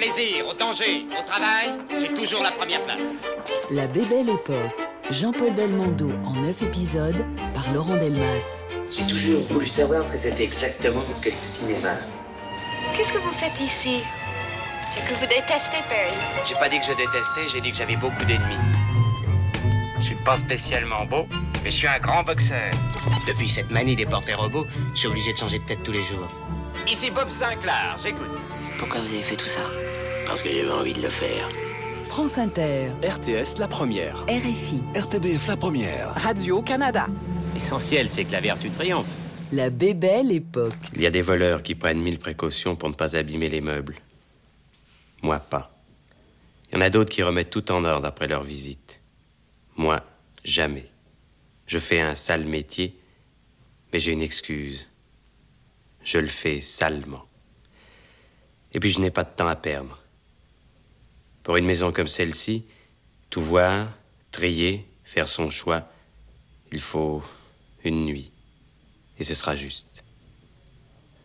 plaisir, au danger, au travail, j'ai toujours la première place. La Bébelle Époque, Jean-Paul Belmondo en 9 épisodes par Laurent Delmas. J'ai toujours voulu savoir ce que c'était exactement que le cinéma. Qu'est-ce que vous faites ici? C'est que vous détestez Perry. J'ai pas dit que je détestais, j'ai dit que j'avais beaucoup d'ennemis. Je suis pas spécialement beau, mais je suis un grand boxeur. Depuis cette manie des portes robots, je suis obligé de changer de tête tous les jours. Ici Bob Sinclair, j'écoute. Pourquoi vous avez fait tout ça? Parce que j'avais envie de le faire. France Inter, RTS la première. RFI, RTBF la première. Radio-Canada. L'essentiel, c'est que la vertu triomphe. La Bébelle Époque. Il y a des voleurs qui prennent mille précautions pour ne pas abîmer les meubles. Moi, pas. Il y en a d'autres qui remettent tout en ordre après leur visite. Moi, jamais. Je fais un sale métier, mais j'ai une excuse. Je le fais salement. Et puis je n'ai pas de temps à perdre. Pour une maison comme celle-ci, tout voir, trier, faire son choix, il faut une nuit. Et ce sera juste.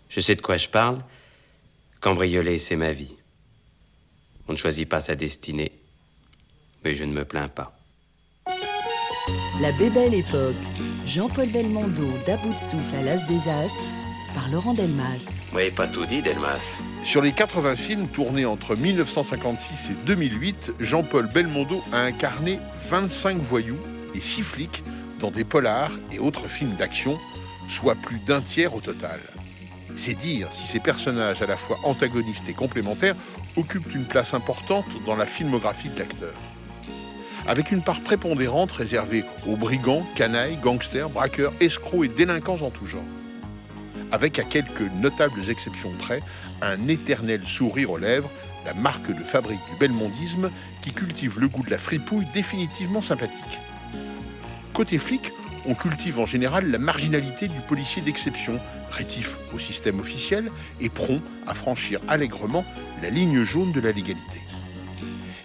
Je sais de quoi je parle. Cambrioler, c'est ma vie. On ne choisit pas sa destinée. Mais je ne me plains pas. La Bébelle Époque, Jean-Paul Belmondo d'À bout de souffle à l'As des As par Laurent Delmas. Vous n'avez pas tout dit, Delmas. Sur les 80 films tournés entre 1956 et 2008, Jean-Paul Belmondo a incarné 25 voyous et 6 flics dans des polars et autres films d'action, soit plus d'un tiers au total. C'est dire si ces personnages à la fois antagonistes et complémentaires occupent une place importante dans la filmographie de l'acteur. Avec une part prépondérante réservée aux brigands, canailles, gangsters, braqueurs, escrocs et délinquants en tout genre. Avec, à quelques notables exceptions près, un éternel sourire aux lèvres, la marque de fabrique du belmondisme qui cultive le goût de la fripouille définitivement sympathique. Côté flic, on cultive en général la marginalité du policier d'exception, rétif au système officiel et prompt à franchir allègrement la ligne jaune de la légalité.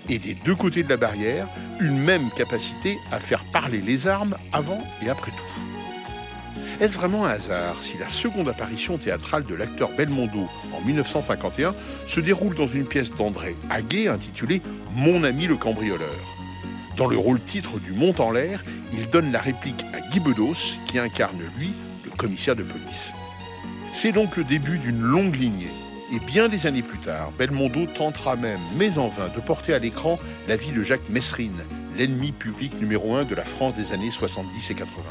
Et des deux côtés de la barrière, une même capacité à faire parler les armes avant et après tout. Est-ce vraiment un hasard si la seconde apparition théâtrale de l'acteur Belmondo en 1951 se déroule dans une pièce d'André Aguet intitulée Mon ami le cambrioleur Dans le rôle titre du Mont en l'air, il donne la réplique à Guy Bedos qui incarne lui le commissaire de police. C'est donc le début d'une longue lignée. Et bien des années plus tard, Belmondo tentera même, mais en vain, de porter à l'écran la vie de Jacques Messrine, l'ennemi public numéro un de la France des années 70 et 80.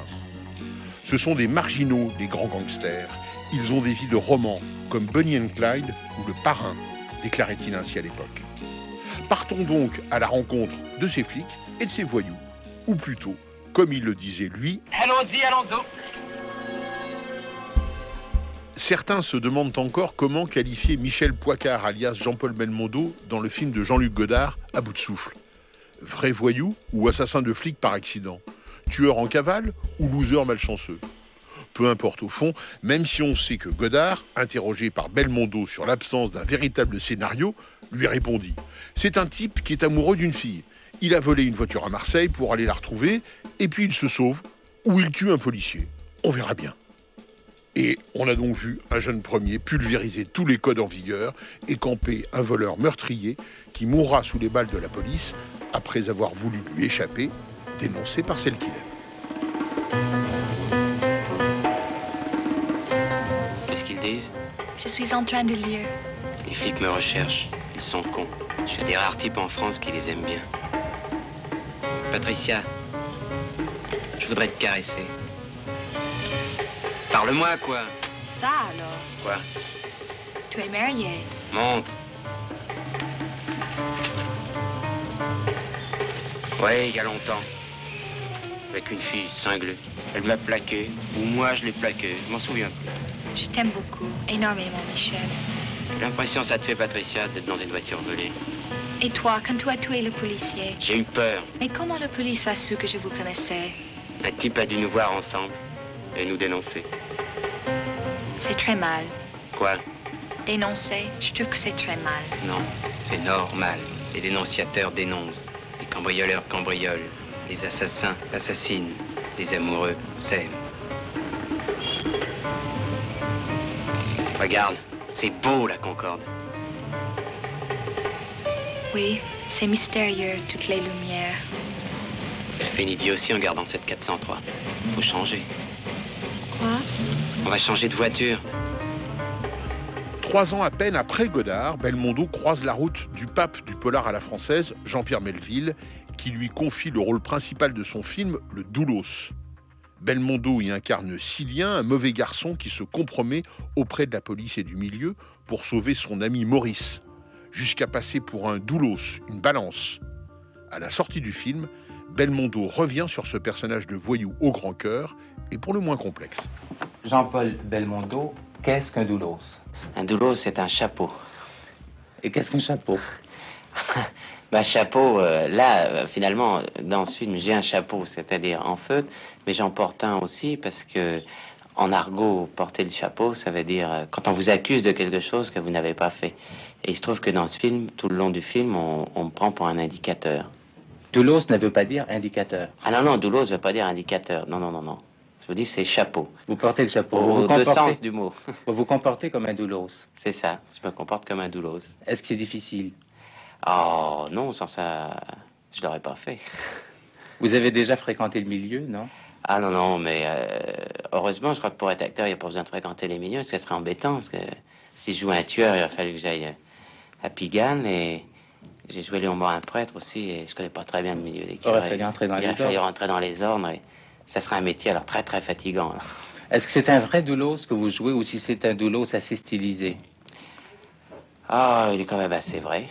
Ce sont des marginaux, les grands gangsters. Ils ont des vies de romans, comme Bonnie and Clyde ou Le Parrain, déclarait-il ainsi à l'époque. Partons donc à la rencontre de ces flics et de ces voyous, ou plutôt, comme il le disait lui, Allons-y, allons-y. Certains se demandent encore comment qualifier Michel Poicard, alias Jean-Paul Belmondo, dans le film de Jean-Luc Godard, À bout de souffle. Vrai voyou ou assassin de flic par accident? Tueur en cavale ou loser malchanceux Peu importe au fond, même si on sait que Godard, interrogé par Belmondo sur l'absence d'un véritable scénario, lui répondit C'est un type qui est amoureux d'une fille. Il a volé une voiture à Marseille pour aller la retrouver, et puis il se sauve, ou il tue un policier. On verra bien. Et on a donc vu un jeune premier pulvériser tous les codes en vigueur et camper un voleur meurtrier qui mourra sous les balles de la police après avoir voulu lui échapper, dénoncé par celle qu'il aime. Qu'est-ce qu'ils disent? Je suis en train de lire. Les flics me recherchent. Ils sont cons. Je suis des rares types en France qui les aiment bien. Patricia, je voudrais te caresser. Parle-moi, quoi. Ça alors? Quoi? Tu es marié? Montre. Ouais, il y a longtemps. Avec une fille cinglée. Elle m'a plaqué, ou moi je l'ai plaqué, je m'en souviens plus. Je t'aime beaucoup, énormément, Michel. J'ai l'impression ça te fait, Patricia, d'être dans une voiture volée. Et toi, quand tu as tué le policier J'ai eu peur. Mais comment la police a su que je vous connaissais? Un type a dû nous voir ensemble et nous dénoncer. C'est très mal. Quoi? Dénoncer, je trouve que c'est très mal. Non, c'est normal. Les dénonciateurs dénoncent. Les cambrioleurs cambriolent. Les assassins assassinent. Les amoureux s'aiment. Regarde, c'est beau la Concorde. Oui, c'est mystérieux, toutes les lumières. Je fais une idiotie en gardant cette 403. Faut changer. Quoi? On va changer de voiture. Trois ans à peine après Godard, Belmondo croise la route du pape du polar à la française, Jean-Pierre Melville, qui lui confie le rôle principal de son film, Le Doulos. Belmondo y incarne Cilien, un mauvais garçon qui se compromet auprès de la police et du milieu pour sauver son ami Maurice, jusqu'à passer pour un doulos, une balance. À la sortie du film, Belmondo revient sur ce personnage de voyou au grand cœur et pour le moins complexe. Jean-Paul Belmondo, qu'est-ce qu'un doulos? Un doulos, c'est un chapeau. Et qu'est-ce qu'un chapeau? Bah chapeau, euh, là, euh, finalement, dans ce film, j'ai un chapeau, c'est-à-dire en feutre, mais j'en porte un aussi parce que, en argot, porter le chapeau, ça veut dire euh, quand on vous accuse de quelque chose que vous n'avez pas fait. Et il se trouve que dans ce film, tout le long du film, on, on me prend pour un indicateur. Doulos ne veut pas dire indicateur. Ah non, non, doulos ne veut pas dire indicateur. Non, non, non, non. Je vous dis, c'est chapeau. Vous portez le chapeau. Au vous, deux sens du mot. vous vous comportez comme un doulos. C'est ça, je me comporte comme un doulos. Est-ce que c'est difficile? Oh non, sans ça, je l'aurais pas fait. Vous avez déjà fréquenté le milieu, non? Ah non, non, mais euh, heureusement, je crois que pour être acteur, il n'y a pas besoin de fréquenter les milieux, parce que ce serait embêtant, parce que si je jouais un tueur, il aurait fallu que j'aille à Pigalle, et j'ai joué Léon Morin, un prêtre aussi, et je connais pas très bien le milieu des Il aurait curés. fallu entrer dans il les aurait fallu ordres. rentrer dans les ordres, et ça serait un métier alors très très fatigant. là. Est-ce que c'est un vrai doulos que vous jouez ou si c'est un doulos assez stylisé? Ah, il est quand même assez vrai.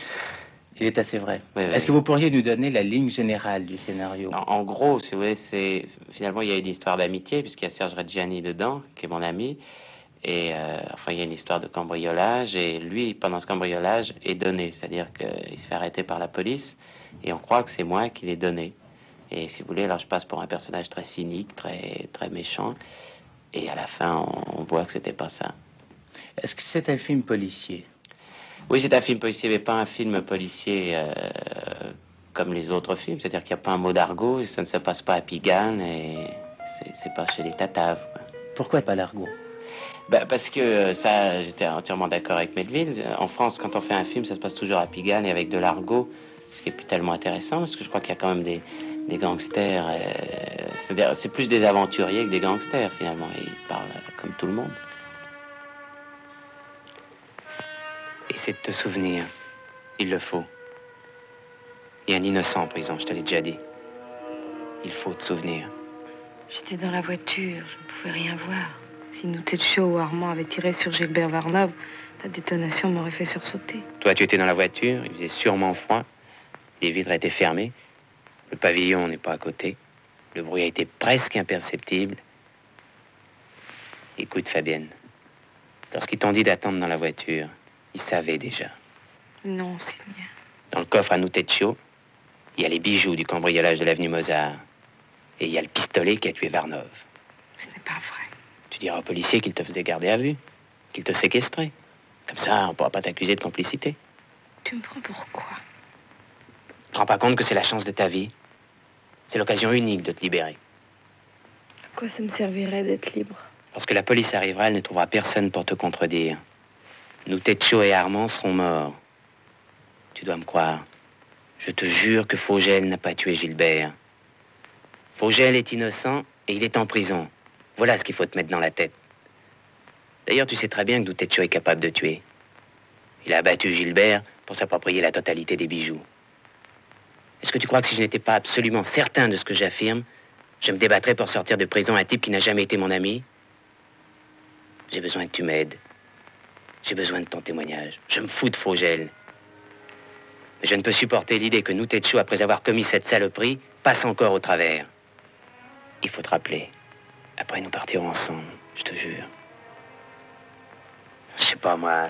Il est assez vrai. Oui, oui. Est-ce que vous pourriez nous donner la ligne générale du scénario? En, en gros, si vous voulez, c'est finalement il y a une histoire d'amitié puisqu'il y a Serge Reggiani dedans, qui est mon ami, et euh, enfin il y a une histoire de cambriolage et lui pendant ce cambriolage est donné, c'est-à-dire qu'il se fait arrêter par la police et on croit que c'est moi qui l'ai donné. Et si vous voulez, alors je passe pour un personnage très cynique, très très méchant, et à la fin on, on voit que c'était pas ça. Est-ce que c'est un film policier? Oui, c'est un film policier, mais pas un film policier euh, comme les autres films. C'est-à-dire qu'il n'y a pas un mot d'argot, ça ne se passe pas à Pigalle et c'est- pas chez les Tataves. quoi. Pourquoi pas l'argot? Ben, parce que euh, ça, j'étais entièrement d'accord avec Melville. En France, quand on fait un film, ça se passe toujours à Pigalle et avec de l'argot, ce qui est plus tellement intéressant, parce que je crois qu'il y a quand même des, des gangsters. euh, c'est-à-dire, c'est plus des aventuriers que des gangsters finalement. Ils parlent comme tout le monde. Essaie de te souvenir. Il le faut. Il y a un innocent en prison, je te l'ai déjà dit. Il faut te souvenir. J'étais dans la voiture, je ne pouvais rien voir. Si Noutetcho ou Armand avaient tiré sur Gilbert Varnov, la détonation m'aurait fait sursauter. Toi, tu étais dans la voiture, il faisait sûrement froid. Les vitres étaient fermées. Le pavillon n'est pas à côté. Le bruit a été presque imperceptible. Écoute, Fabienne. Lorsqu'ils t'ont dit d'attendre dans la voiture, ils savaient déjà. Non, Sylvia. Dans le coffre à Noutetcho, il y a les bijoux du cambriolage de l'avenue Mozart. Et il y a le pistolet qui a tué Varnov. Ce n'est pas vrai. Tu diras au policier qu'il te faisait garder à vue, qu'il te séquestrait. Comme ça, on ne pourra pas t'accuser de complicité. Tu me prends pour quoi? Tu te rends pas compte que c'est la chance de ta vie C'est l'occasion unique de te libérer. À quoi ça me servirait d'être libre? Lorsque la police arrivera, elle ne trouvera personne pour te contredire. Nous, et Armand seront morts. Tu dois me croire. Je te jure que Fogel n'a pas tué Gilbert. Fogel est innocent et il est en prison. Voilà ce qu'il faut te mettre dans la tête. D'ailleurs, tu sais très bien que Doutetcho est capable de tuer. Il a abattu Gilbert pour s'approprier la totalité des bijoux. Est-ce que tu crois que si je n'étais pas absolument certain de ce que j'affirme, je me débattrais pour sortir de prison un type qui n'a jamais été mon ami? J'ai besoin que tu m'aides. J'ai besoin de ton témoignage. Je me fous de Fogel. Mais je ne peux supporter l'idée que Noutetcho, après avoir commis cette saloperie, passe encore au travers. Il faut te rappeler. Après, nous partirons ensemble, je te jure. Je sais pas, moi,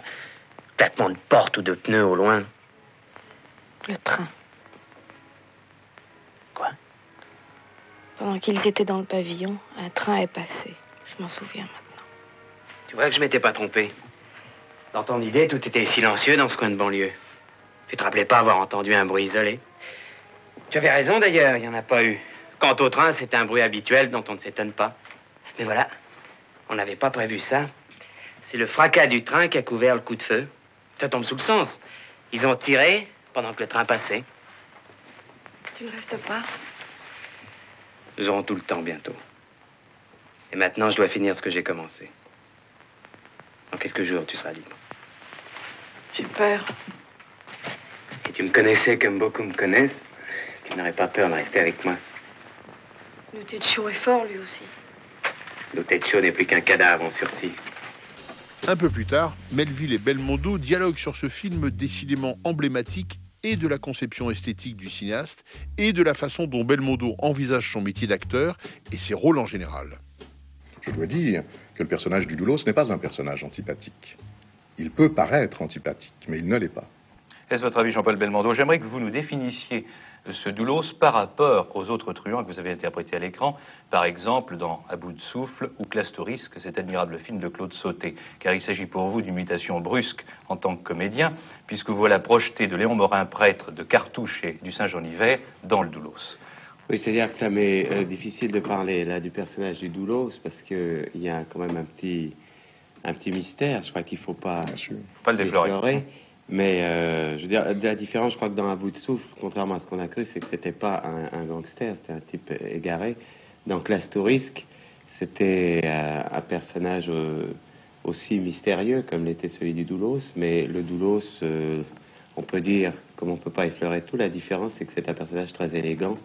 claquement de porte ou de pneu au loin. Le train. Quoi? Pendant qu'ils étaient dans le pavillon, un train est passé. Je m'en souviens maintenant. Tu vois que je m'étais pas trompé. Dans ton idée, tout était silencieux dans ce coin de banlieue. Tu te rappelais pas avoir entendu un bruit isolé Tu avais raison d'ailleurs, il n'y en a pas eu. Quant au train, c'est un bruit habituel dont on ne s'étonne pas. Mais voilà, on n'avait pas prévu ça. C'est le fracas du train qui a couvert le coup de feu. Ça tombe sous le sens. Ils ont tiré pendant que le train passait. Tu ne restes pas Nous aurons tout le temps bientôt. Et maintenant, je dois finir ce que j'ai commencé. Dans quelques jours, tu seras libre. J'ai peur. Si tu me connaissais comme beaucoup me connaissent, tu n'aurais pas peur de rester avec moi. Le tête chaud est fort, lui aussi. Le tête chaud n'est plus qu'un cadavre en sursis. Un peu plus tard, Melville et Belmondo dialoguent sur ce film décidément emblématique et de la conception esthétique du cinéaste et de la façon dont Belmondo envisage son métier d'acteur et ses rôles en général. Je dois dire que le personnage du Doulos n'est pas un personnage antipathique. Il peut paraître antipathique, mais il ne l'est pas. Est-ce votre avis, Jean-Paul Belmondo? J'aimerais que vous nous définissiez ce Doulos par rapport aux autres truands que vous avez interprétés à l'écran, par exemple dans À bout de souffle ou Classe Touriste, cet admirable film de Claude Sauté, car il s'agit pour vous d'une mutation brusque en tant que comédien, puisque vous voilà projeté de Léon Morin, prêtre, de Cartouche et du Saint-Jean-Hiver dans le Doulos. Oui, c'est-à-dire que ça m'est euh, difficile de parler là du personnage du Doulos parce qu'il y a quand même un petit, un petit mystère. Je crois qu'il ne faut pas, faut pas le déflorer. Mais euh, je veux dire, la différence, je crois que dans Un bout de souffle, contrairement à ce qu'on a cru, c'est que c'était pas un, gangster, c'était un type égaré. Dans Classe Tourisque, c'était euh, un personnage euh, aussi mystérieux comme l'était celui du Doulos, mais le Doulos, on peut dire, comme on peut pas effleurer tout, la différence, c'est que c'est un personnage très élégant.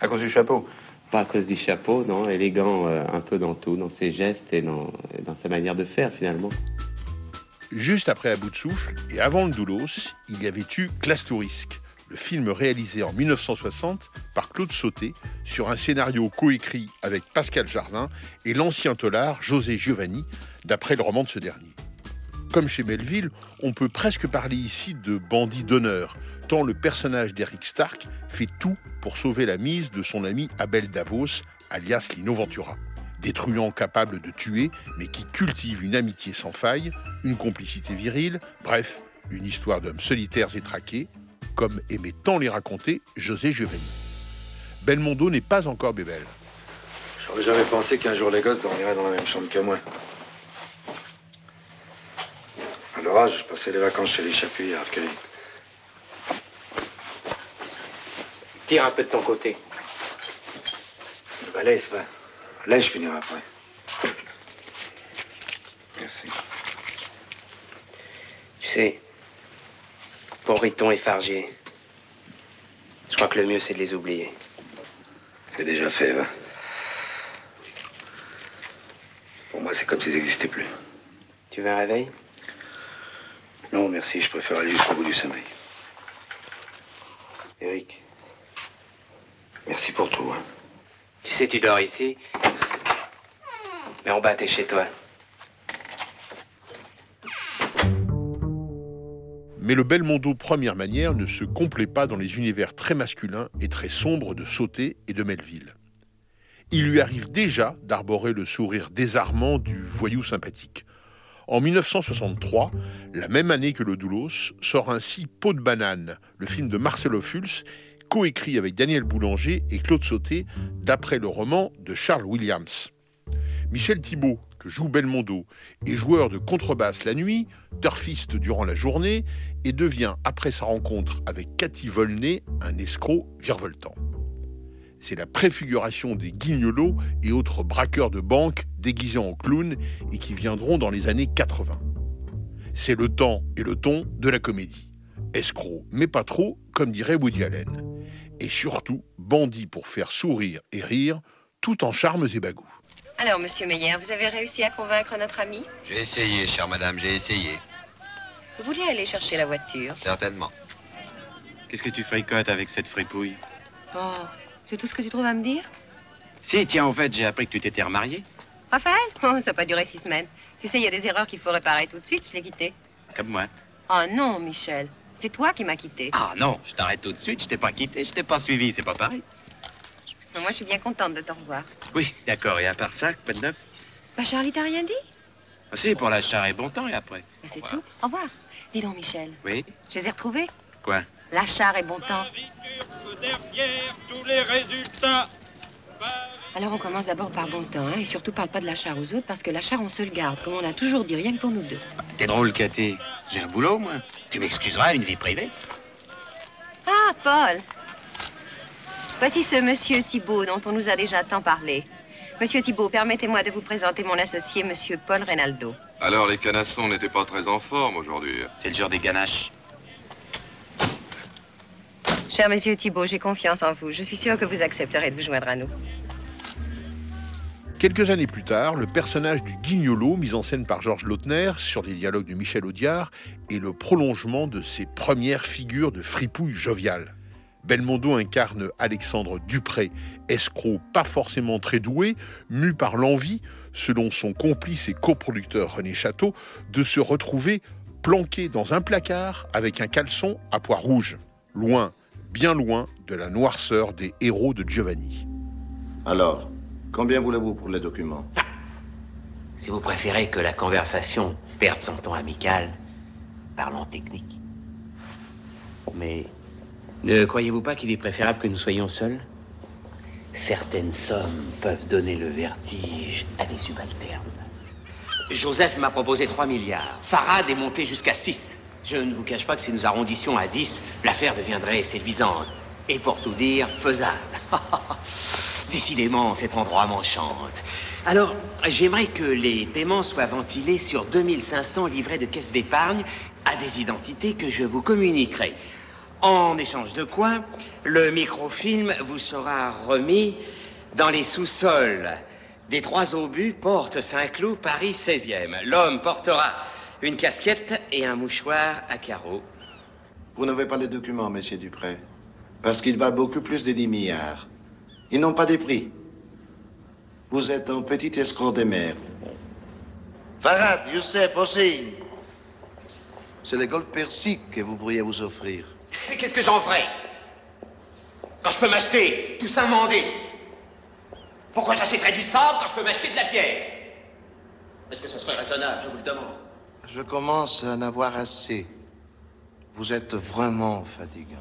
À cause du chapeau Pas à cause du chapeau, non, élégant un peu dans tout, dans ses gestes et dans, dans sa manière de faire finalement. Juste après À bout de souffle et avant le Doulos, il y avait eu Classe Tourisque, le film réalisé en 1960 par Claude Sauté sur un scénario coécrit avec Pascal Jardin et l'ancien tolard José Giovanni, d'après le roman de ce dernier. Comme chez Melville, on peut presque parler ici de bandit d'honneur, tant le personnage d'Eric Stark fait tout pour sauver la mise de son ami Abel Davos, alias Lino Ventura des truands capables de tuer, mais qui cultivent une amitié sans faille, une complicité virile, bref, une histoire d'hommes solitaires et traqués, comme aimait tant les raconter José Giovanni. Belmondo n'est pas encore bébelle. J'aurais jamais pensé qu'un jour les gosses dormiraient dans la même chambre que moi. L'orage, je passais les vacances chez les Chapuis à Arcueil. Tire un peu de ton côté. Bah laisse, va. Là, je finirai après. Merci. Tu sais, pour Riton et Fargier, je crois que le mieux, c'est de les oublier. C'est déjà fait, va. Pour moi, c'est comme s'ils n'existaient plus. Tu veux un réveil? Non, merci, je préfère aller jusqu'au bout du sommeil. Eric, merci pour tout. Hein. Tu sais, tu dors ici, mais en bas, t'es chez toi. Mais le Belmondo première manière ne se complaît pas dans les univers très masculins et très sombres de Sauté et de Melville. Il lui arrive déjà d'arborer le sourire désarmant du voyou sympathique. En 1963, la même année que le Doulos, sort ainsi Peau de banane, le film de Marcelo Fulz, coécrit avec Daniel Boulanger et Claude Sauté, d'après le roman de Charles Williams. Michel Thibault, que joue Belmondo, est joueur de contrebasse la nuit, turfiste durant la journée et devient, après sa rencontre avec Cathy Volney, un escroc virevoltant. C'est la préfiguration des guignolos et autres braqueurs de banque déguisés en clowns et qui viendront dans les années 80. C'est le temps et le ton de la comédie. Escroc, mais pas trop, comme dirait Woody Allen. Et surtout, bandit pour faire sourire et rire, tout en charmes et bagous. Alors, monsieur Meyer, vous avez réussi à convaincre notre ami? J'ai essayé, chère madame, j'ai essayé. Vous vouliez aller chercher la voiture? Certainement. Qu'est-ce que tu fricotes avec cette fripouille? Oh, c'est tout ce que tu trouves à me dire Si, tiens, en fait, j'ai appris que tu t'étais remarié. Raphaël Oh, ça n'a pas duré six semaines. Tu sais, il y a des erreurs qu'il faut réparer tout de suite, je l'ai quitté. Comme moi. Oh non, Michel. C'est toi qui m'as quitté. Ah non, je t'arrête tout de suite, je t'ai pas quitté, je t'ai pas suivi, c'est pas pareil. Moi, je suis bien contente de te revoir. Oui, d'accord. Et à part ça, pas de neuf Bah, Charlie t'a rien dit ah, Si, pour la char et bon temps, et après. Bah, c'est tout. Au revoir. Dis donc, Michel. Oui Je les ai retrouvés. Quoi? La char et bon temps. tous les résultats. Alors on commence d'abord par bon temps, hein, et surtout parle pas de la char aux autres, parce que la char on se le garde, comme on a toujours dit, rien que pour nous deux. T'es drôle, Cathy. J'ai un boulot, moi. Tu m'excuseras, une vie privée. Ah, Paul. Voici ce monsieur Thibault dont on nous a déjà tant parlé. Monsieur Thibault, permettez-moi de vous présenter mon associé, monsieur Paul Reynaldo. Alors, les canassons n'étaient pas très en forme aujourd'hui. C'est le jour des ganaches. Cher monsieur Thibault, j'ai confiance en vous. Je suis sûre que vous accepterez de vous joindre à nous. Quelques années plus tard, le personnage du guignolo, mis en scène par Georges Lautner sur des dialogues de Michel Audiard, est le prolongement de ses premières figures de fripouille jovial. Belmondo incarne Alexandre Dupré, escroc pas forcément très doué, mu par l'envie, selon son complice et coproducteur René Château, de se retrouver planqué dans un placard avec un caleçon à pois rouge, loin, bien loin de la noirceur des héros de Giovanni. Alors, combien voulez-vous pour les documents? Si vous préférez que la conversation perde son ton amical, parlons technique. Mais ne croyez-vous pas qu'il est préférable que nous soyons seuls? Certaines sommes peuvent donner le vertige à des subalternes. Joseph m'a proposé 3 milliards. Farad est monté jusqu'à 6. Je ne vous cache pas que si nous arrondissions à 10, l'affaire deviendrait séduisante. Et pour tout dire, faisable. Décidément, cet endroit m'enchante. Alors, j'aimerais que les paiements soient ventilés sur 2500 livrets de caisse d'épargne à des identités que je vous communiquerai. En échange de quoi, le microfilm vous sera remis dans les sous-sols des trois obus Porte Saint-Cloud, Paris 16e. L'homme portera une casquette et un mouchoir à carreaux. Vous n'avez pas les documents, monsieur Dupré. Parce qu'ils valent beaucoup plus des 10 milliards. Ils n'ont pas des prix. Vous êtes un petit escroc de merde. Farad, Youssef, aussi. C'est le gold persique que vous pourriez vous offrir. Qu'est-ce que j'en ferai Quand je peux m'acheter tout ça mandé Pourquoi j'achèterais du sable quand je peux m'acheter de la pierre? Est-ce que ce serait raisonnable, je vous le demande Je commence à en avoir assez. Vous êtes vraiment fatigant.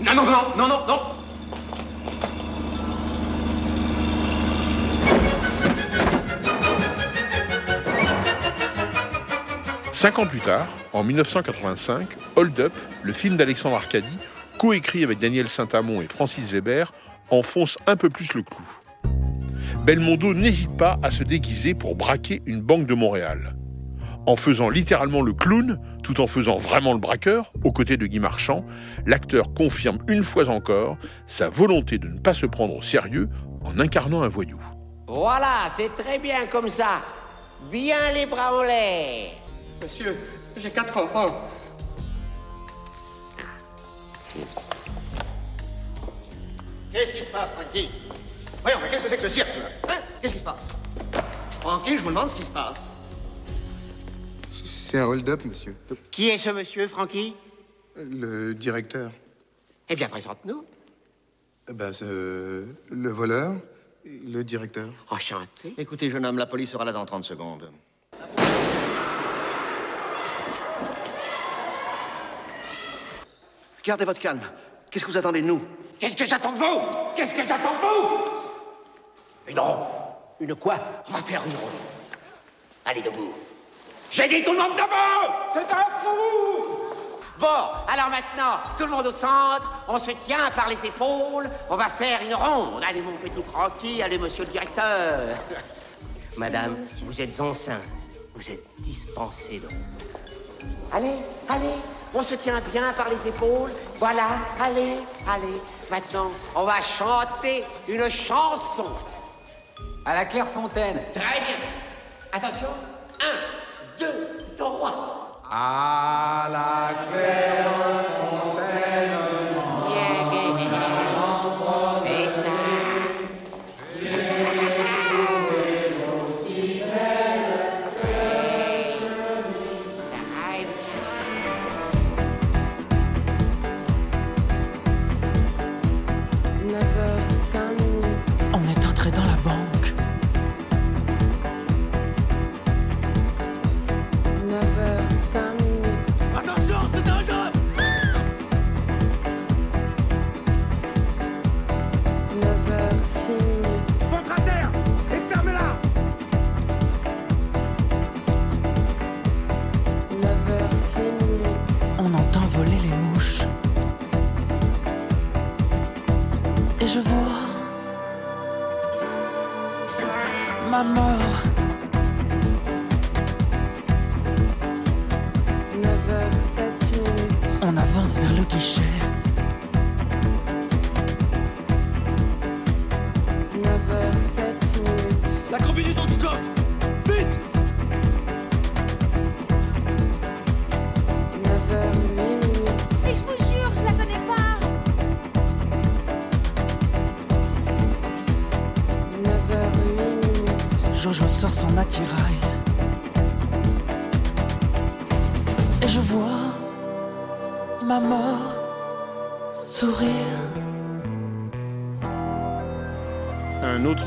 Non, non, non, non, non, non Cinq ans plus tard, en 1985, Hold Up, le film d'Alexandre Arcadi, coécrit avec Daniel Saint-Amond et Francis Weber, enfonce un peu plus le clou. Belmondo n'hésite pas à se déguiser pour braquer une banque de Montréal. En faisant littéralement le clown, tout en faisant vraiment le braqueur, aux côtés de Guy Marchand, l'acteur confirme une fois encore sa volonté de ne pas se prendre au sérieux en incarnant un voyou. Voilà, c'est très bien comme ça. Bien les bras en l'air. Monsieur, j'ai quatre enfants. Qu'est-ce qui se passe, Frankie? Voyons, mais qu'est-ce que c'est que ce cirque, là? Hein? Qu'est-ce qui se passe? Frankie, je vous demande ce qui se passe. C'est un hold-up, monsieur. Qui est ce monsieur, Francky Le directeur. Eh bien, présente-nous. Eh Ben, c'est le voleur, le directeur. Enchanté. Écoutez, jeune homme, la police sera là dans 30 secondes. Gardez votre calme. Qu'est-ce que vous attendez de nous? Qu'est-ce que j'attends de vous? Qu'est-ce que j'attends de vous? Une ronde. Une quoi? On va faire une ronde. Allez debout. J'ai dit tout le monde debout C'est un fou Bon, alors maintenant, tout le monde au centre, on se tient par les épaules, on va faire une ronde. Allez, mon petit Francky, allez, monsieur le directeur. Madame, vous êtes enceinte, vous êtes dispensée donc. Allez, allez, on se tient bien par les épaules. Voilà, allez, allez. Maintenant, on va chanter une chanson. À la Clairefontaine. Très bien. Attention. Un, deux, trois. À la Clairefontaine.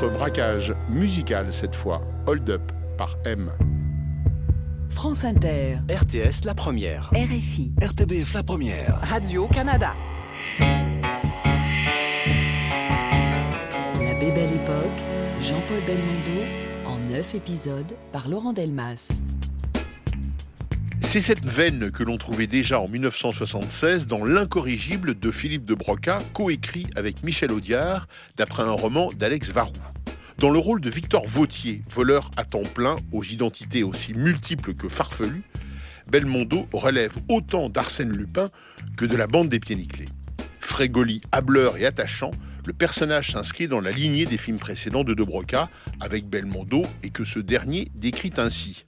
Autre braquage musical cette fois, Hold Up par M. France Inter, RTS la première. RFI, RTBF la première. Radio-Canada. La Bébelle Époque, Jean-Paul Belmondo, en neuf épisodes par Laurent Delmas. C'est cette veine que l'on trouvait déjà en 1976 dans L'incorrigible de Philippe de Broca, coécrit avec Michel Audiard, d'après un roman d'Alex Varou. Dans le rôle de Victor Vautier, voleur à temps plein, aux identités aussi multiples que farfelues, Belmondo relève autant d'Arsène Lupin que de la bande des pieds nickelés. Frégoli, hableur et attachant, le personnage s'inscrit dans la lignée des films précédents de De Broca avec Belmondo et que ce dernier décrit ainsi.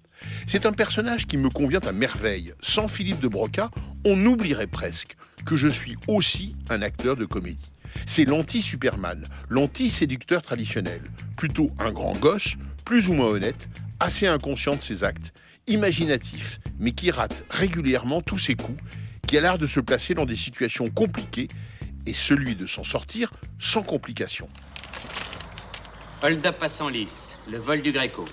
C'est un personnage qui me convient à merveille. Sans Philippe de Broca, on oublierait presque que je suis aussi un acteur de comédie. C'est l'anti-Superman, l'anti-séducteur traditionnel. Plutôt un grand gosse, plus ou moins honnête, assez inconscient de ses actes, imaginatif, mais qui rate régulièrement tous ses coups, qui a l'art de se placer dans des situations compliquées et celui de s'en sortir sans complications. Hold up passant lisse, le vol du Gréco.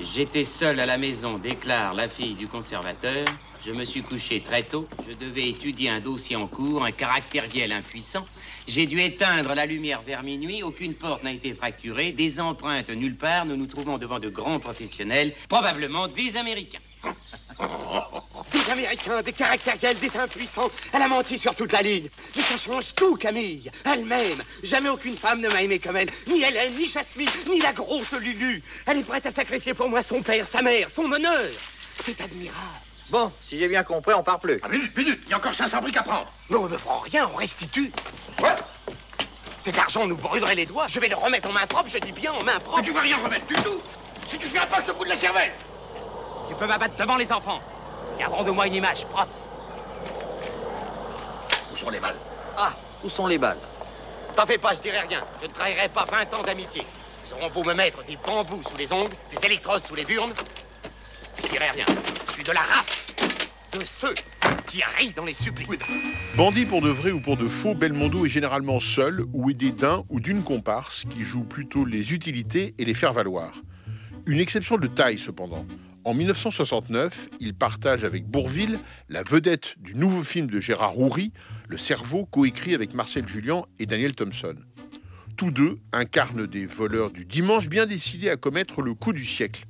J'étais seul à la maison, déclare la fille du conservateur. Je me suis couché très tôt. Je devais étudier un dossier en cours, un caractériel impuissant. J'ai dû éteindre la lumière vers minuit. Aucune porte n'a été fracturée. Des empreintes nulle part. Nous nous trouvons devant de grands professionnels, probablement des Américains. Des Américains, des caractériels, des impuissants. Elle a menti sur toute la ligne. Mais ça change tout, Camille. Elle-même. Jamais aucune femme ne m'a aimé comme elle. Ni Hélène, ni Jasmine, ni la grosse Lulu. Elle est prête à sacrifier pour moi son père, sa mère, son honneur. C'est admirable. Bon, si j'ai bien compris, on part plus. Ah, minute, minute, il y a encore 500 briques à prendre. Non, on ne prend rien, on restitue. Ouais. Cet argent nous brûlerait les doigts. Je vais le remettre en main propre, je dis bien en main propre. Mais tu vas rien remettre du tout. Si tu fais un pas, je te brûle la cervelle. Tu peux m'abattre devant les enfants. Garderont de moi une image propre. Où sont les balles Ah, où sont les balles? T'en fais pas, je dirai rien. Je ne trahirai pas 20 ans d'amitié. Ils auront beau me mettre des bambous sous les ongles, des électrodes sous les burnes. Je dirai rien. Je suis de la race de ceux qui rient dans les supplices. Bandit pour de vrai ou pour de faux, Belmondo est généralement seul ou aidé d'un ou d'une comparse qui joue plutôt les utilités et les faire valoir. Une exception de taille cependant. En 1969, il partage avec Bourville la vedette du nouveau film de Gérard Houry, Le Cerveau, coécrit avec Marcel Julien et Daniel Thompson. Tous deux incarnent des voleurs du dimanche bien décidés à commettre le coup du siècle.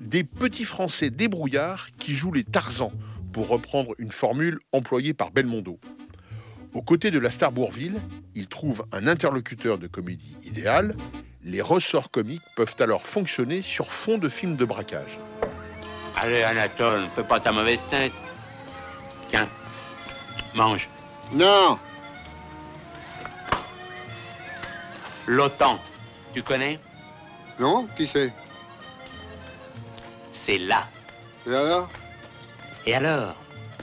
Des petits Français débrouillards qui jouent les Tarzans, pour reprendre une formule employée par Belmondo. Aux côtés de la star Bourville, il trouve un interlocuteur de comédie idéal. Les ressorts comiques peuvent alors fonctionner sur fond de films de braquage. Allez, Anatole, fais pas ta mauvaise tête. Tiens, mange. Non L'OTAN, tu connais? Non Qui c'est? C'est là. Et alors? Et alors,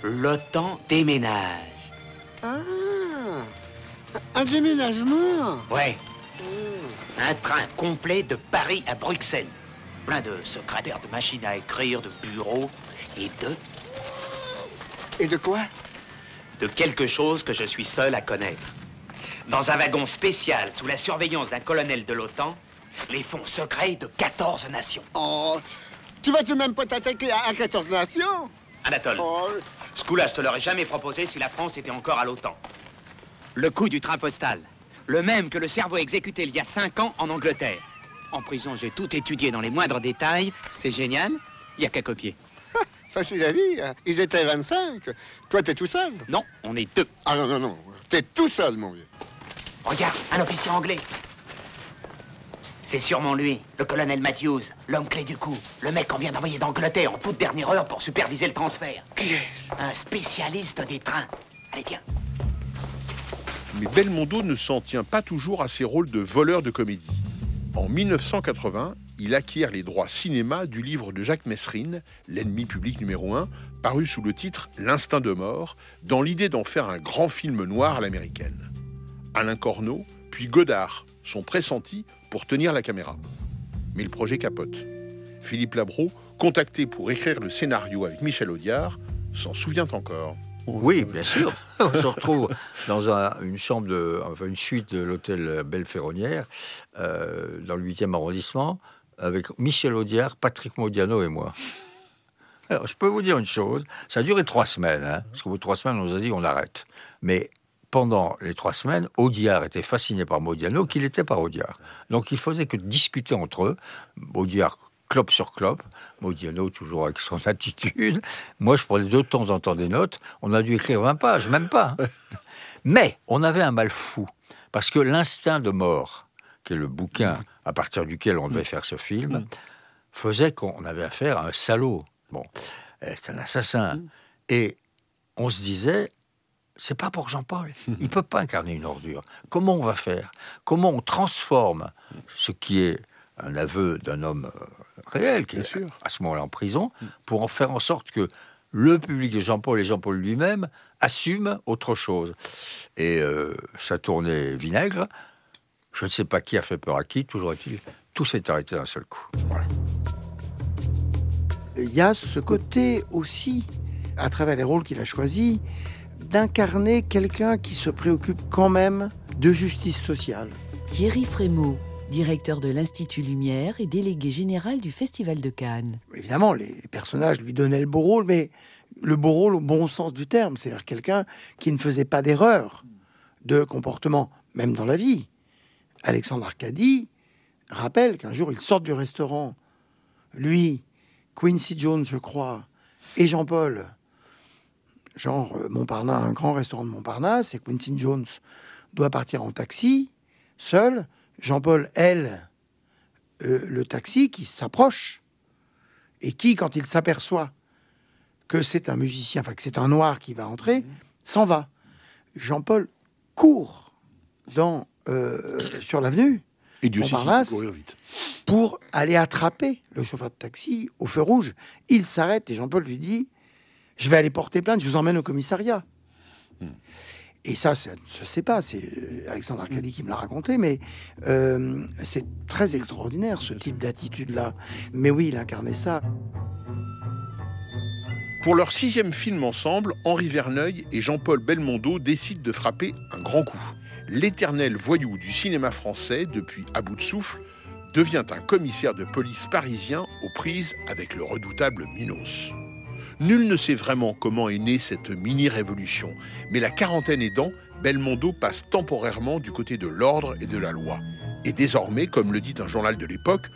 l'OTAN déménage. Ah Un déménagement Ouais. Un train complet de Paris à Bruxelles. Plein de secrétaires, de machines à écrire, de bureaux et de... Et de quoi? De quelque chose que je suis seul à connaître. Dans un wagon spécial, sous la surveillance d'un colonel de l'OTAN, les fonds secrets de 14 nations. Oh Tu vas tout de même pas t'attaquer à, à 14 nations? Anatole, ce coup-là, je te l'aurais jamais proposé si la France était encore à l'OTAN. Le coup du train postal, le même que le cerveau exécuté il y a cinq ans en Angleterre. En prison, j'ai tout étudié dans les moindres détails. C'est génial. Il n'y a qu'à copier. Facile à dire. Ils étaient 25. Toi, t'es tout seul. Non, on est deux. Ah non, non, non. T'es tout seul, mon vieux. Regarde, un officier anglais. C'est sûrement lui, le colonel Matthews, l'homme clé du coup. Le mec qu'on vient d'envoyer d'Angleterre en toute dernière heure pour superviser le transfert. Qui est-ce? Un spécialiste des trains. Allez, viens. Mais Belmondo ne s'en tient pas toujours à ses rôles de voleur de comédie. En 1980, il acquiert les droits cinéma du livre de Jacques Messrine, L'ennemi public numéro 1, paru sous le titre L'instinct de mort, dans l'idée d'en faire un grand film noir à l'américaine. Alain Corneau, puis Godard sont pressentis pour tenir la caméra. Mais le projet capote. Philippe Labro, contacté pour écrire le scénario avec Michel Audiard, s'en souvient encore. Oui, bien sûr. On se retrouve dans un- une chambre, de, enfin une suite de l'hôtel Belle Ferronnière, euh, dans le 8e arrondissement, avec Michel Audiard, Patrick Modiano et moi. Alors, je peux vous dire une chose, ça a duré trois semaines, hein, parce qu'au bout de trois semaines, on nous a dit on arrête. Mais pendant les trois semaines, Audiard était fasciné par Modiano, qu'il était par Audiard. Donc il faisait que discuter entre eux. Audiard clope sur clope, Modiano toujours avec son attitude. Moi, je prenais de temps en temps des notes. On a dû écrire 20 pages, même pas. Mais on avait un mal fou, parce que l'instinct de mort, qui est le bouquin à partir duquel on devait faire ce film, faisait qu'on avait affaire à un salaud. Bon, c'est un assassin. Et on se disait, c'est pas pour Jean-Paul. Il peut pas incarner une ordure. Comment on va faire? Comment on transforme ce qui est un aveu d'un homme euh, réel, qui est à ce moment-là en prison, pour en faire en sorte que le public de Jean-Paul et Jean-Paul lui-même assument autre chose. Et euh, ça tournait vinaigre. Je ne sais pas qui a fait peur à qui, toujours est-il, tout s'est arrêté d'un seul coup. Voilà. Il y a ce côté aussi, à travers les rôles qu'il a choisis, d'incarner quelqu'un qui se préoccupe quand même de justice sociale. Thierry Frémaux, directeur de l'Institut Lumière et délégué général du Festival de Cannes. Évidemment, les personnages lui donnaient le beau rôle, mais le beau rôle au bon sens du terme, c'est-à-dire quelqu'un qui ne faisait pas d'erreur de comportement, même dans la vie. Alexandre Arcadie rappelle qu'un jour, ils sortent du restaurant, lui, Quincy Jones, je crois, et Jean-Paul, genre euh, Montparnasse, un grand restaurant de Montparnasse, et Quincy Jones doit partir en taxi, seul. Jean-Paul, elle, euh, le taxi qui s'approche, et qui, quand il s'aperçoit que c'est un musicien, enfin que c'est un noir qui va entrer, s'en va. Jean-Paul court dans, euh, sur l'avenue Et Dieu Montparnasse pour aller attraper le chauffeur de taxi au feu rouge. Il s'arrête et Jean-Paul lui dit Je vais aller porter plainte, je vous emmène au commissariat. Et ça, ça ne pas, c'est euh, Alexandre Arcadie qui me l'a raconté, mais euh, c'est très extraordinaire ce type d'attitude-là. Mais oui, il incarnait ça. Pour leur sixième film ensemble, Henri Verneuil et Jean-Paul Belmondo décident de frapper un grand coup. L'éternel voyou du cinéma français, depuis à bout de souffle, devient un commissaire de police parisien aux prises avec le redoutable Minos. Nul ne sait vraiment comment est née cette mini-révolution, mais la quarantaine aidant, Belmondo passe temporairement du côté de l'ordre et de la loi. Et désormais, comme le dit un journal de l'époque,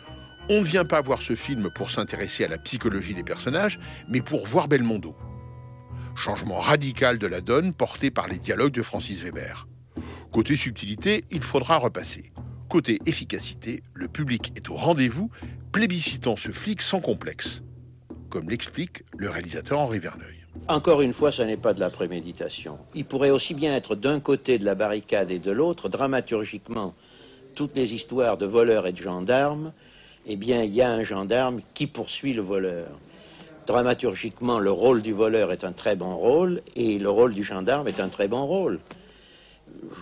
on ne vient pas voir ce film pour s'intéresser à la psychologie des personnages, mais pour voir Belmondo. Changement radical de la donne porté par les dialogues de Francis Weber. Côté subtilité, il faudra repasser. Côté efficacité, le public est au rendez-vous, plébiscitant ce flic sans complexe. Comme l'explique le réalisateur Henri Verneuil. Encore une fois, ce n'est pas de la préméditation. Il pourrait aussi bien être d'un côté de la barricade et de l'autre, dramaturgiquement, toutes les histoires de voleurs et de gendarmes, eh bien, il y a un gendarme qui poursuit le voleur. Dramaturgiquement, le rôle du voleur est un très bon rôle et le rôle du gendarme est un très bon rôle.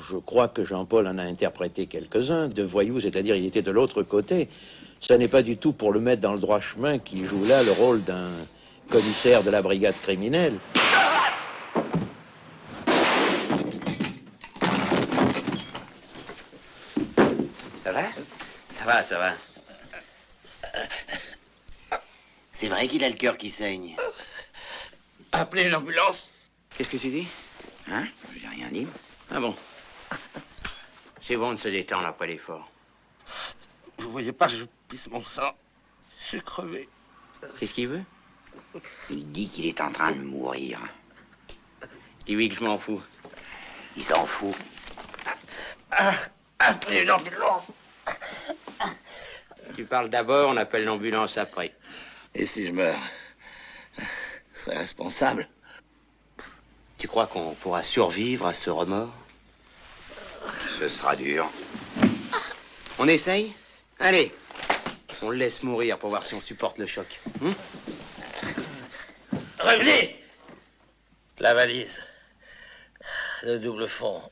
Je crois que Jean-Paul en a interprété quelques-uns de voyous, c'est-à-dire il était de l'autre côté. Ce n'est pas du tout pour le mettre dans le droit chemin qu'il joue là le rôle d'un commissaire de la brigade criminelle. Ça va? Ça va, ça va. C'est vrai qu'il a le cœur qui saigne. Appelez l'ambulance. Qu'est-ce que tu dis? Hein? J'ai rien dit. Ah bon? C'est bon de se détendre après l'effort. Vous voyez pas, je mon sang. Je suis crevé. Qu'est-ce qu'il veut? Il dit qu'il est en train de mourir. Dis-lui que je m'en fous. Il s'en fout. Ah, appelez l'ambulance. Tu parles d'abord, on appelle l'ambulance après. Et si je meurs C'est responsable. Tu crois qu'on pourra survivre à ce remords? Ce sera dur. On essaye? Allez, on le laisse mourir pour voir si on supporte le choc. Hum Revenez La valise. Le double fond.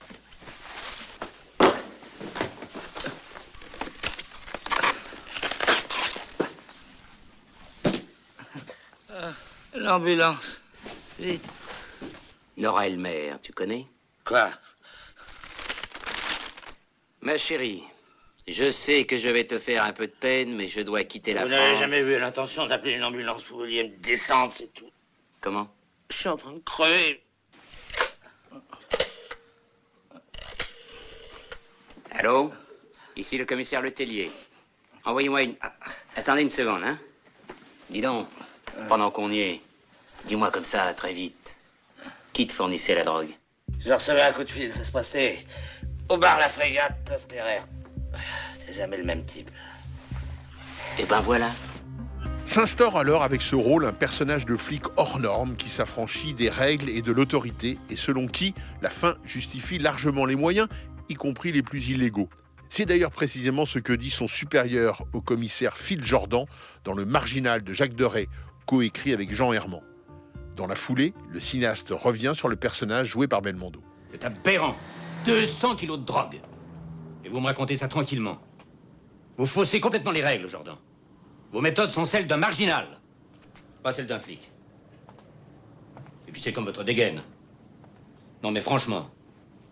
Euh, L'ambulance. Vite. Nora Elmer, tu connais? Quoi? Ma chérie, je sais que je vais te faire un peu de peine, mais je dois quitter la Vous France. n'avez jamais eu l'intention d'appeler une ambulance Vous vouliez me descendre, c'est tout. Comment? Je suis en train de crever. Allô? Ici le commissaire Letellier. Envoyez-moi une... ah, Attendez une seconde, hein Dis donc, pendant qu'on y est, dis-moi comme ça, très vite. Qui te fournissait la drogue? Je recevais un coup de fil, ça se passait au bar La Frégate, Place. C'est jamais le même type. Eh ben voilà. S'instaure alors avec ce rôle un personnage de flic hors norme qui s'affranchit des règles et de l'autorité et selon qui la fin justifie largement les moyens, y compris les plus illégaux. C'est d'ailleurs précisément ce que dit son supérieur au commissaire Phil Jordan dans Le Marginal de Jacques Deray, coécrit avec Jean Herman. Dans la foulée, le cinéaste revient sur le personnage joué par Belmondo. C'est aberrant. 200 kilos de drogue. Et vous me racontez ça tranquillement. Vous faussez complètement les règles, Jordan. Vos méthodes sont celles d'un marginal, pas celles d'un flic. Et puis c'est comme votre dégaine. Non mais franchement,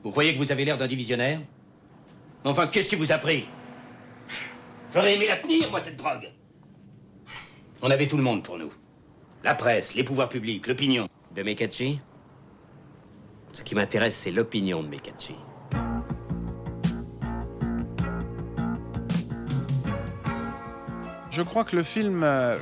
vous croyez que vous avez l'air d'un divisionnaire? Enfin, qu'est-ce qui vous a pris? J'aurais aimé la tenir, moi, cette drogue. On avait tout le monde pour nous. La presse, les pouvoirs publics, l'opinion. De Mekachi Ce qui m'intéresse, c'est l'opinion de Mekachi. Je crois que le film, euh,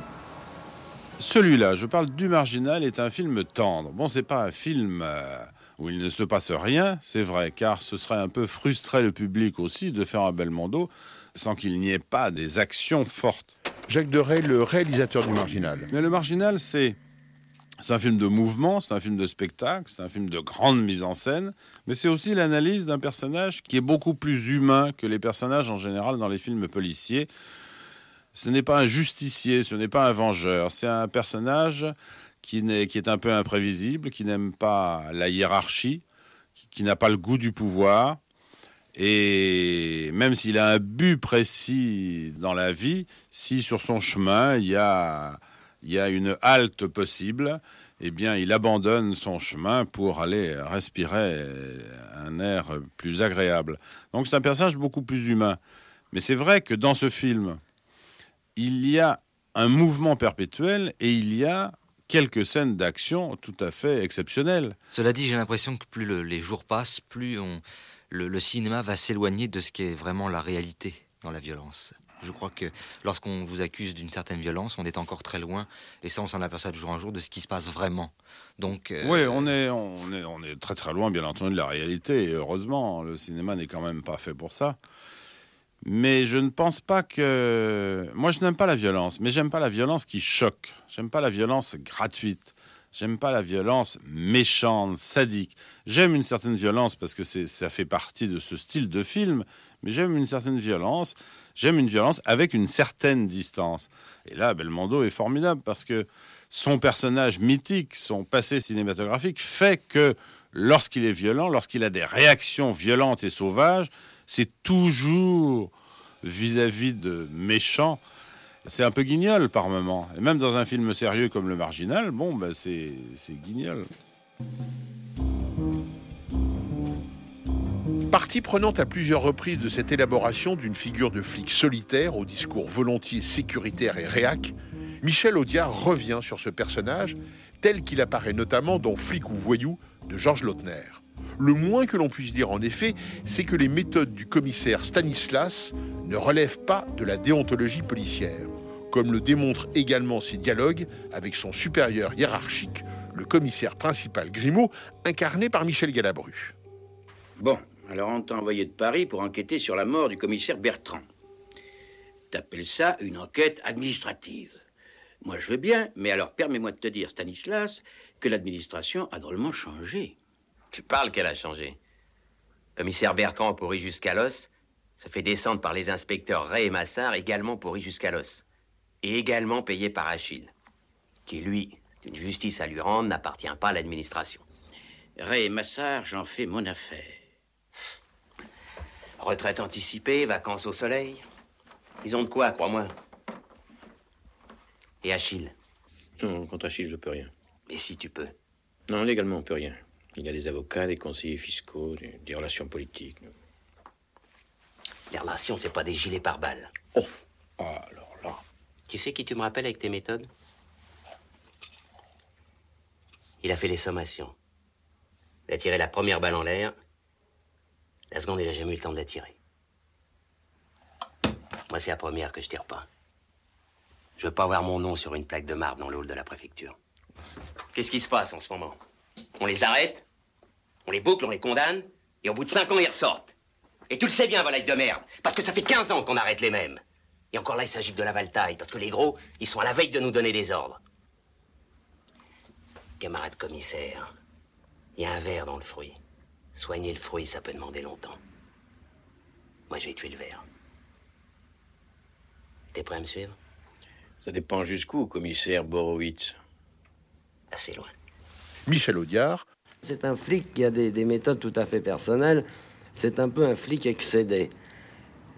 celui-là, je parle du Marginal, est un film tendre. Bon, c'est pas un film euh, où il ne se passe rien, c'est vrai, car ce serait un peu frustrer le public aussi de faire un Belmondo sans qu'il n'y ait pas des actions fortes. Jacques Deray, le réalisateur du Marginal. Mais le Marginal, c'est c'est un film de mouvement, c'est un film de spectacle, c'est un film de grande mise en scène, mais c'est aussi l'analyse d'un personnage qui est beaucoup plus humain que les personnages en général dans les films policiers. Ce n'est pas un justicier, ce n'est pas un vengeur, c'est un personnage qui, est un peu imprévisible, qui n'aime pas la hiérarchie, qui, qui n'a pas le goût du pouvoir. Et même s'il a un but précis dans la vie, si sur son chemin il y a, il y a une halte possible, eh bien il abandonne son chemin pour aller respirer un air plus agréable. Donc c'est un personnage beaucoup plus humain. Mais c'est vrai que dans ce film, il y a un mouvement perpétuel et il y a quelques scènes d'action tout à fait exceptionnelles. Cela dit, j'ai l'impression que plus le- les jours passent, plus on- le, le cinéma va s'éloigner de ce qui est vraiment la réalité dans la violence. Je crois que lorsqu'on vous accuse d'une certaine violence, on est encore très loin, et ça on s'en aperçoit de jour en jour, de ce qui se passe vraiment. Donc, euh, Oui, on est, on, est, on est très très loin, bien entendu, de la réalité. Et heureusement, le cinéma n'est quand même pas fait pour ça. Mais je ne pense pas que. Moi, je n'aime pas la violence, mais j'aime pas la violence qui choque. J'aime pas la violence gratuite. J'aime pas la violence méchante, sadique. J'aime une certaine violence parce que ça fait partie de ce style de film, mais j'aime une certaine violence. J'aime une violence avec une certaine distance. Et là, Belmondo est formidable parce que son personnage mythique, son passé cinématographique fait que lorsqu'il est violent, lorsqu'il a des réactions violentes et sauvages, c'est toujours vis-à-vis de méchants. C'est un peu guignol par moment. Et même dans un film sérieux comme Le Marginal, bon, ben c'est c'est guignol. Partie prenante à plusieurs reprises de cette élaboration d'une figure de flic solitaire au discours volontiers sécuritaire et réac, Michel Audiard revient sur ce personnage tel qu'il apparaît notamment dans Flic ou voyou de Georges Lautner. Le moins que l'on puisse dire en effet, c'est que les méthodes du commissaire Stanislas ne relèvent pas de la déontologie policière, comme le démontrent également ses dialogues avec son supérieur hiérarchique, le commissaire principal Grimaud, incarné par Michel Galabru. Bon, alors on t'a envoyé de Paris pour enquêter sur la mort du commissaire Bertrand. T'appelles ça une enquête administrative. Moi, je veux bien, mais alors permets-moi de te dire, Stanislas, que l'administration a drôlement changé. Tu parles qu'elle a changé. Commissaire Bertrand pourri jusqu'à l'os se fait descendre par les inspecteurs Ray et Massard, également pourri jusqu'à l'os. Et également payé par Achille, qui, lui, d'une justice à lui rendre, n'appartient pas à l'administration. Ray et Massard, j'en fais mon affaire. Retraite anticipée, vacances au soleil. Ils ont de quoi, crois-moi. Et Achille? Non, contre Achille, je peux rien. Mais si tu peux. Non, légalement, on peut rien. Il y a des avocats, des conseillers fiscaux, des, des relations politiques. Les relations, c'est pas des gilets pare-balles. Oh Alors là. Tu sais qui tu me rappelles avec tes méthodes? Il a fait les sommations. Il a tiré la première balle en l'air. La seconde, il a jamais eu le temps de la tirer. Moi, c'est la première que je tire pas. Je veux pas avoir mon nom sur une plaque de marbre dans le hall de la préfecture. Qu'est-ce qui se passe en ce moment? On les arrête, on les boucle, on les condamne, et au bout de cinq ans, ils ressortent. Et tu le sais bien, volaille de merde, parce que ça fait 15 ans qu'on arrête les mêmes. Et encore là, il s'agit de la valtaille, parce que les gros, ils sont à la veille de nous donner des ordres. Camarade commissaire, il y a un verre dans le fruit. Soigner le fruit, ça peut demander longtemps. Moi, je vais tuer le verre. T'es prêt à me suivre? Ça dépend jusqu'où, commissaire Borowitz. Assez loin. Michel Audiard. C'est un flic qui a des, des méthodes tout à fait personnelles. C'est un peu un flic excédé.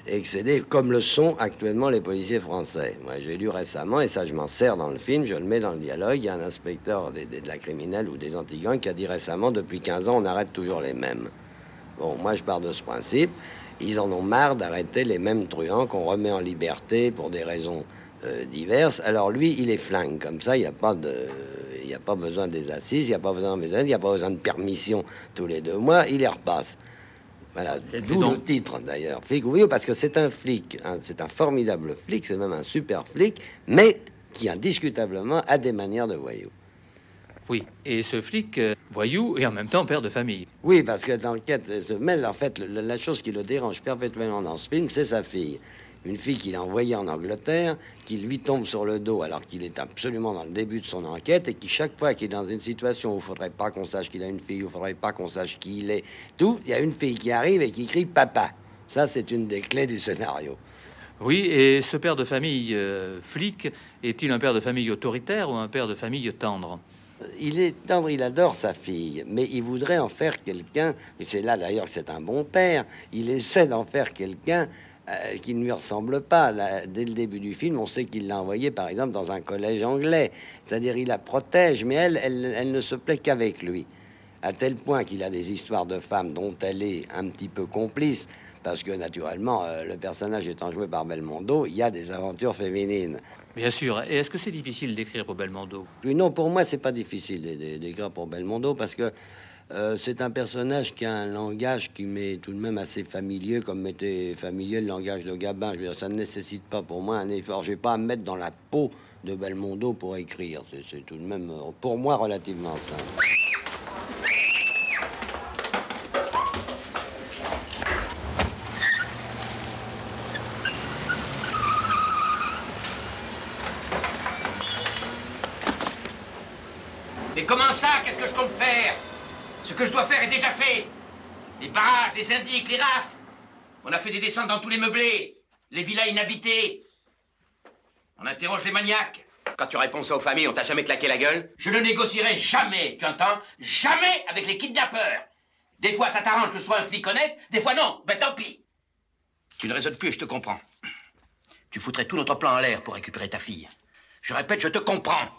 Excédé comme le sont actuellement les policiers français. Moi, j'ai lu récemment, et ça, je m'en sers dans le film, je le mets dans le dialogue. Il y a un inspecteur des- de la criminelle ou des antigangs qui a dit récemment depuis 15 ans, on arrête toujours les mêmes. Bon, moi, je pars de ce principe. Ils en ont marre d'arrêter les mêmes truands qu'on remet en liberté pour des raisons euh, diverses. Alors lui, il est flingue. Comme ça, il n'y a pas de, n'y a pas besoin des assises, il n'y a pas besoin, il n'y a pas besoin de permission tous les deux mois. Il les repasse. Voilà, d'où le titre d'ailleurs, flic oui, parce que c'est un flic, hein, c'est un formidable flic, c'est même un super flic, mais qui indiscutablement a des manières de voyou. Oui, et ce flic, euh, voyou et en même temps père de famille. Oui, parce que l'enquête se mêle, en fait, le- la chose qui le dérange perpétuellement dans ce film, c'est sa fille. Une fille qu'il a envoyée en Angleterre, qui lui tombe sur le dos alors qu'il est absolument dans le début de son enquête et qui, chaque fois qu'il est dans une situation où il faudrait pas qu'on sache qu'il a une fille, où il faudrait pas qu'on sache qui il est, tout, il y a une fille qui arrive et qui crie papa. Ça, c'est une des clés du scénario. Oui, et ce père de famille euh, flic est-il un père de famille autoritaire ou un père de famille tendre? Il est tendre, il adore sa fille, mais il voudrait en faire quelqu'un, et c'est là d'ailleurs que c'est un bon père, il essaie d'en faire quelqu'un euh, qui ne lui ressemble pas. Là, dès le début du film, on sait qu'il l'a envoyé par exemple dans un collège anglais, c'est-à-dire il la protège, mais elle, elle, elle ne se plaît qu'avec lui, à tel point qu'il a des histoires de femmes dont elle est un petit peu complice, parce que naturellement, euh, le personnage étant joué par Belmondo, il y a des aventures féminines. Bien sûr. Et est-ce que c'est difficile d'écrire pour Belmondo? Non, pour moi, c'est pas difficile d'é- d'é- d'écrire pour Belmondo parce que euh, c'est un personnage qui a un langage qui m'est tout de même assez familier, comme était familier le langage de Gabin. Je veux dire, ça ne nécessite pas pour moi un effort. J'ai pas à me mettre dans la peau de Belmondo pour écrire. C'est- C'est tout de même, euh, pour moi, relativement simple. Mais comment ça? Qu'est-ce que je compte faire? Ce que je dois faire est déjà fait. Les barrages, les indiques, les rafles. On a fait des descentes dans tous les meublés, les villas inhabitées. On interroge les maniaques. Quand tu réponds ça aux familles, on t'a jamais claqué la gueule? Je ne négocierai jamais, tu entends Jamais avec les kidnappeurs. Des fois, ça t'arrange que ce soit un flic honnête, des fois non. Ben tant pis. Tu ne raisonnes plus, je te comprends. Tu foutrais tout notre plan en l'air pour récupérer ta fille. Je répète, je te comprends.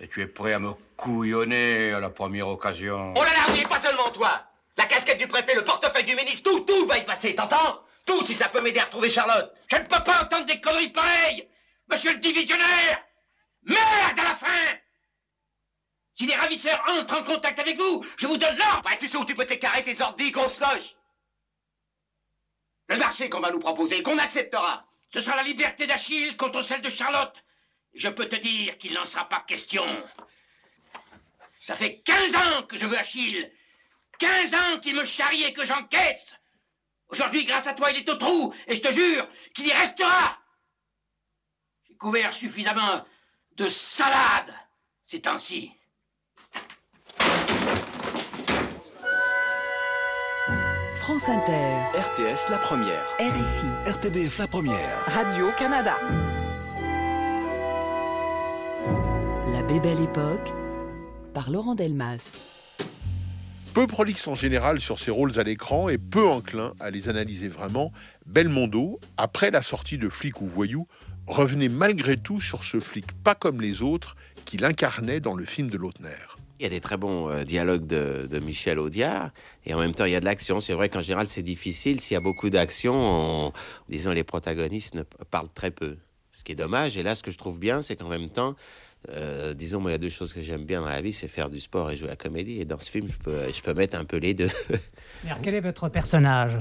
Et tu es prêt à me couillonner à la première occasion. Oh là là, oui, pas seulement toi. La casquette du préfet, le portefeuille du ministre, tout, tout va y passer, t'entends? Tout, si ça peut m'aider à retrouver Charlotte. Je ne peux pas entendre des conneries pareilles Monsieur le divisionnaire. Merde à la fin. Si les ravisseurs entrent en contact avec vous, je vous donne l'ordre. Tu sais où tu peux t'écarrer tes ordis, grosse loge. Le marché qu'on va nous proposer, qu'on acceptera, ce sera la liberté d'Achille contre celle de Charlotte. Je peux te dire qu'il n'en sera pas question. Ça fait 15 ans que je veux Achille. 15 ans qu'il me charrie et que j'encaisse. Aujourd'hui, grâce à toi, il est au trou, et je te jure qu'il y restera. J'ai couvert suffisamment de salade C'est ainsi. France Inter. RTS La Première. RFI. RTBF La Première. Radio-Canada. La Bébelle Époque par Laurent Delmas. Peu prolixe en général sur ses rôles à l'écran et peu enclin à les analyser vraiment, Belmondo, après la sortie de Flic ou Voyou, revenait malgré tout sur ce flic pas comme les autres qu'il incarnait dans le film de Lautner. Il y a des très bons euh, dialogues de, de, Michel Audiard et en même temps il y a de l'action. C'est vrai qu'en général c'est difficile. S'il y a beaucoup d'action, disons les protagonistes ne parlent très peu. Ce qui est dommage. Et là ce que je trouve bien c'est qu'en même temps, euh, disons moi il y a deux choses que j'aime bien dans la vie, c'est faire du sport et jouer à la comédie. Et dans ce film je peux, je peux mettre un peu les deux. Mais alors, quel est votre personnage?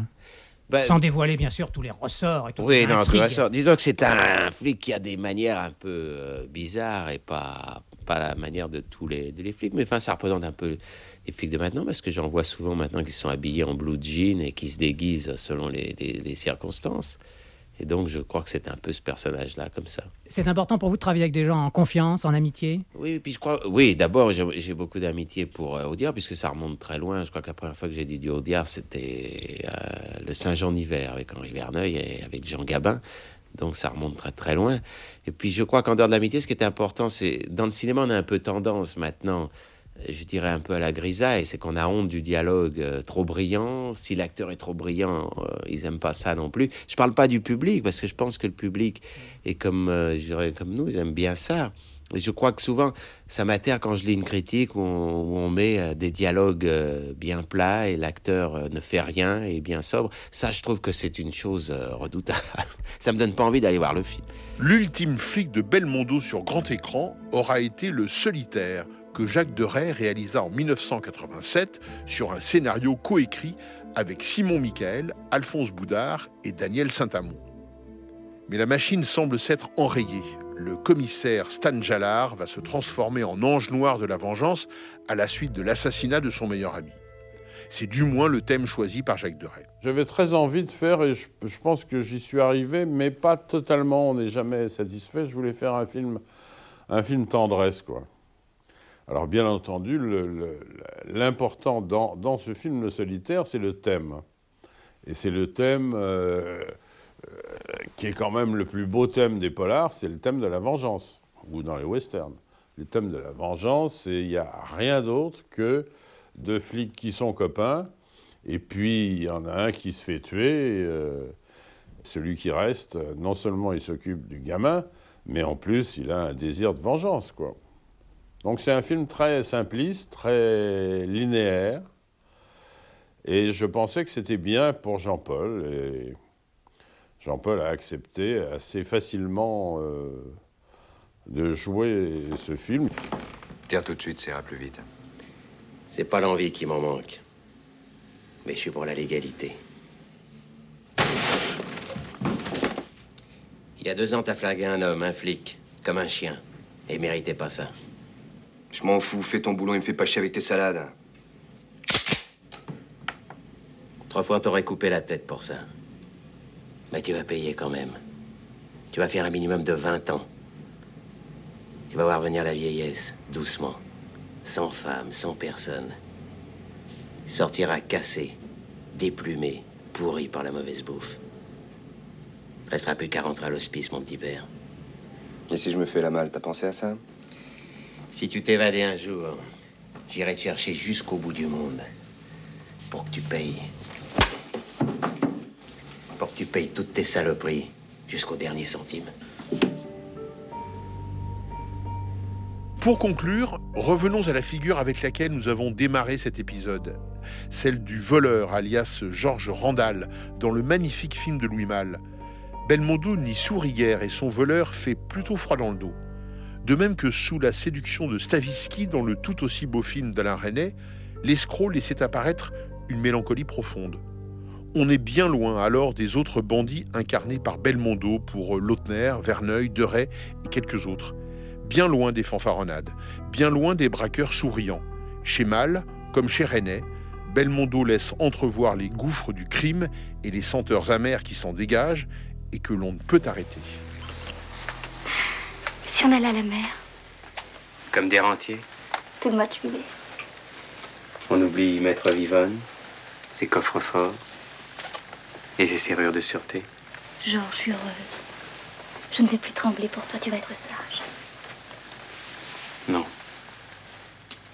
Ben, Sans dévoiler bien sûr tous les ressorts et tout. Oui, non, tous les ressorts. Disons que c'est un, flic qui a des manières un peu euh, bizarres et pas pas la manière de tous les, de les flics, mais enfin, ça représente un peu les flics de maintenant, parce que j'en vois souvent maintenant qui sont habillés en blue jean et qui se déguisent selon les, les, les circonstances. Et donc, je crois que c'est un peu ce personnage-là, comme ça. C'est important pour vous de travailler avec des gens en confiance, en amitié? Oui, puis je crois. Oui, d'abord, j'ai beaucoup d'amitié pour euh, Audiard, puisque ça remonte très loin. Je crois que la première fois que j'ai dit du Audiard, c'était euh, le Saint-Jean d'hiver avec Henri Verneuil et avec Jean Gabin. Donc ça remonte très très loin. Et puis je crois qu'en dehors de l'amitié, ce qui est important, c'est dans le cinéma, on a un peu tendance maintenant, je dirais un peu à la grisaille, c'est qu'on a honte du dialogue euh, trop brillant. Si l'acteur est trop brillant, euh, ils aiment pas ça non plus. Je parle pas du public parce que je pense que le public est comme, euh, comme nous, ils aiment bien ça. Et je crois que souvent, ça m'atterre quand je lis une critique où on, met euh, des dialogues bien plats et l'acteur ne fait rien et bien sobre. Ça, je trouve que c'est une chose redoutable. Ça me donne pas envie d'aller voir le film. L'ultime flic de Belmondo sur grand écran aura été Le Solitaire, que Jacques Deray réalisa en 1987 sur un scénario coécrit avec Simon Michael, Alphonse Boudard et Daniel Saint-Amand. Mais la machine semble s'être enrayée le commissaire Stan Jalard va se transformer en ange noir de la vengeance à la suite de l'assassinat de son meilleur ami. C'est du moins le thème choisi par Jacques Deray. J'avais très envie de faire, et je, je pense que j'y suis arrivé, mais pas totalement, on n'est jamais satisfait. Je voulais faire un film, un film tendresse, quoi. Alors bien entendu, l'important dans, ce film Le Solitaire, c'est le thème. Et c'est le thème... Euh, qui est quand même le plus beau thème des polars, c'est le thème de la vengeance, ou dans les westerns. Le thème de la vengeance, il n'y a rien d'autre que deux flics qui sont copains, et puis il y en a un qui se fait tuer. Et, euh, celui qui reste, non seulement il s'occupe du gamin, mais en plus il a un désir de vengeance, quoi. Donc c'est un film très simpliste, très linéaire, et je pensais que c'était bien pour Jean-Paul. Et Jean-Paul a accepté assez facilement euh, de jouer ce film. Tire tout de suite, ça ira plus vite. C'est pas l'envie qui m'en manque. Mais je suis pour la légalité. Il y a deux ans, t'as flingué un homme, un flic, comme un chien. Et il méritait pas ça. Je m'en fous, fais ton boulot et me fais pas chier avec tes salades. Trois fois, t'aurais coupé la tête pour ça. Mais tu vas payer quand même. Tu vas faire un minimum de 20 ans. Tu vas voir venir la vieillesse, doucement. Sans femme, sans personne. Sortira cassé, déplumé, pourri par la mauvaise bouffe. Il restera plus qu'à rentrer à l'hospice, mon petit père. Et si je me fais la malle, t'as pensé à ça? Si tu t'évadais un jour, j'irai te chercher jusqu'au bout du monde. Pour que tu payes pour que tu payes toutes tes saloperies jusqu'au dernier centime. Pour conclure, revenons à la figure avec laquelle nous avons démarré cet épisode, celle du voleur alias Georges Randall dans le magnifique film de Louis Malle. Belmondo n'y sourit guère et son voleur fait plutôt froid dans le dos. De même que sous la séduction de Stavisky dans le tout aussi beau film d'Alain Resnais, l'escroc laissait apparaître une mélancolie profonde. On est bien loin alors des autres bandits incarnés par Belmondo pour Lautner, Verneuil, Deray et quelques autres. Bien loin des fanfaronnades, bien loin des braqueurs souriants. Chez Mal, comme chez René, Belmondo laisse entrevoir les gouffres du crime et les senteurs amères qui s'en dégagent et que l'on ne peut arrêter. Si on allait à la mer Comme des rentiers Tout le mois tuilé. On oublie Maître Vivonne, ses coffres-forts et ses serrures de sûreté. Georges, je suis heureuse. Je ne vais plus trembler pour toi, tu vas être sage. Non.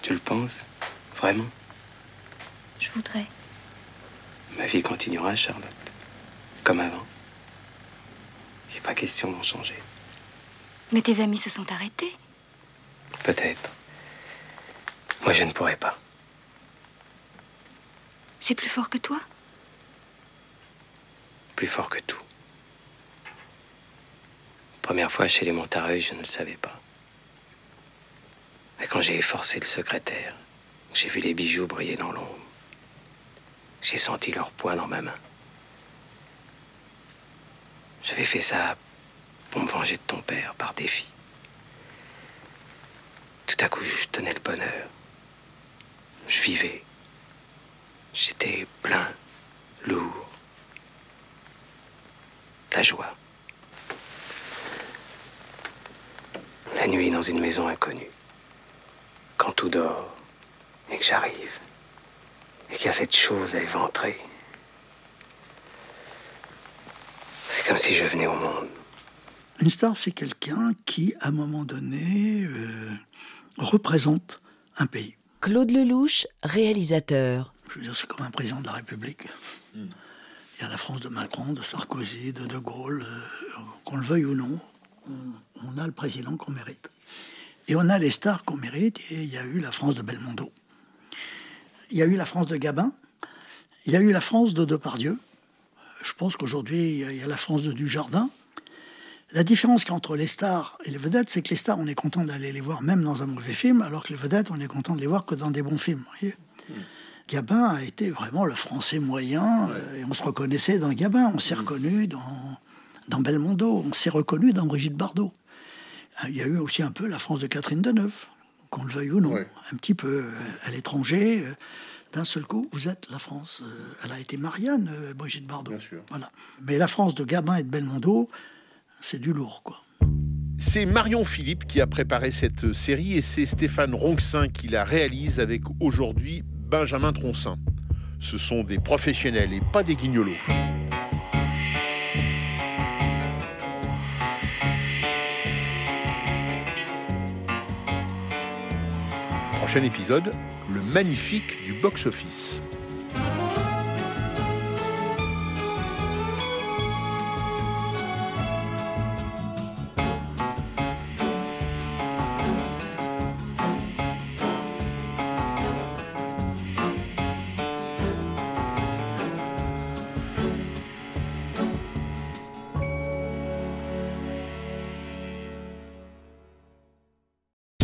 Tu le penses Vraiment? Je voudrais. Ma vie continuera, Charlotte. Comme avant. Il n'est pas question d'en changer. Mais tes amis se sont arrêtés. Peut-être. Moi, je ne pourrais pas. C'est plus fort que toi? Plus fort que tout. Première fois chez les Montareuil, je ne le savais pas. Mais quand j'ai efforcé le secrétaire, j'ai vu les bijoux briller dans l'ombre. J'ai senti leur poids dans ma main. J'avais fait ça pour me venger de ton père par défi. Tout à coup, je tenais le bonheur. Je vivais. J'étais plein, lourd. La joie. La nuit dans une maison inconnue. Quand tout dort et que j'arrive. Et qu'il y a cette chose à éventrer. C'est comme si je venais au monde. Une star, c'est quelqu'un qui, à un moment donné, euh, représente un pays. Claude Lelouch, réalisateur. Je veux dire, c'est comme un président de la République. Il y a la France de Macron, de Sarkozy, de De Gaulle. euh, qu'on le veuille ou non, on, on a le président qu'on mérite. Et on a les stars qu'on mérite. Et il y a eu la France de Belmondo. Il y a eu la France de Gabin. Il y a eu la France de Depardieu. Je pense qu'aujourd'hui, il y a- il y a la France de Dujardin. La différence qu'il y a entre les stars et les vedettes, c'est que les stars, on est content d'aller les voir même dans un mauvais film, alors que les vedettes, on est content de les voir que dans des bons films. voyez Gabin a été vraiment le français moyen, euh, et on se reconnaissait dans Gabin, on s'est reconnu dans, dans Belmondo, on s'est reconnu dans Brigitte Bardot. Euh, Il y a eu aussi un peu la France de Catherine Deneuve, qu'on le veuille ou non, un petit peu euh, à l'étranger. D'un seul coup, vous êtes la France. Elle a été Marianne, Brigitte Bardot. Voilà. Mais la France de Gabin et de Belmondo, c'est du lourd, quoi. C'est Marion Philippe qui a préparé cette série et c'est Stéphane Ronxin qui la réalise avec aujourd'hui Benjamin Troncin. Ce sont des professionnels et pas des guignolos. Prochain épisode, le magnifique du box-office.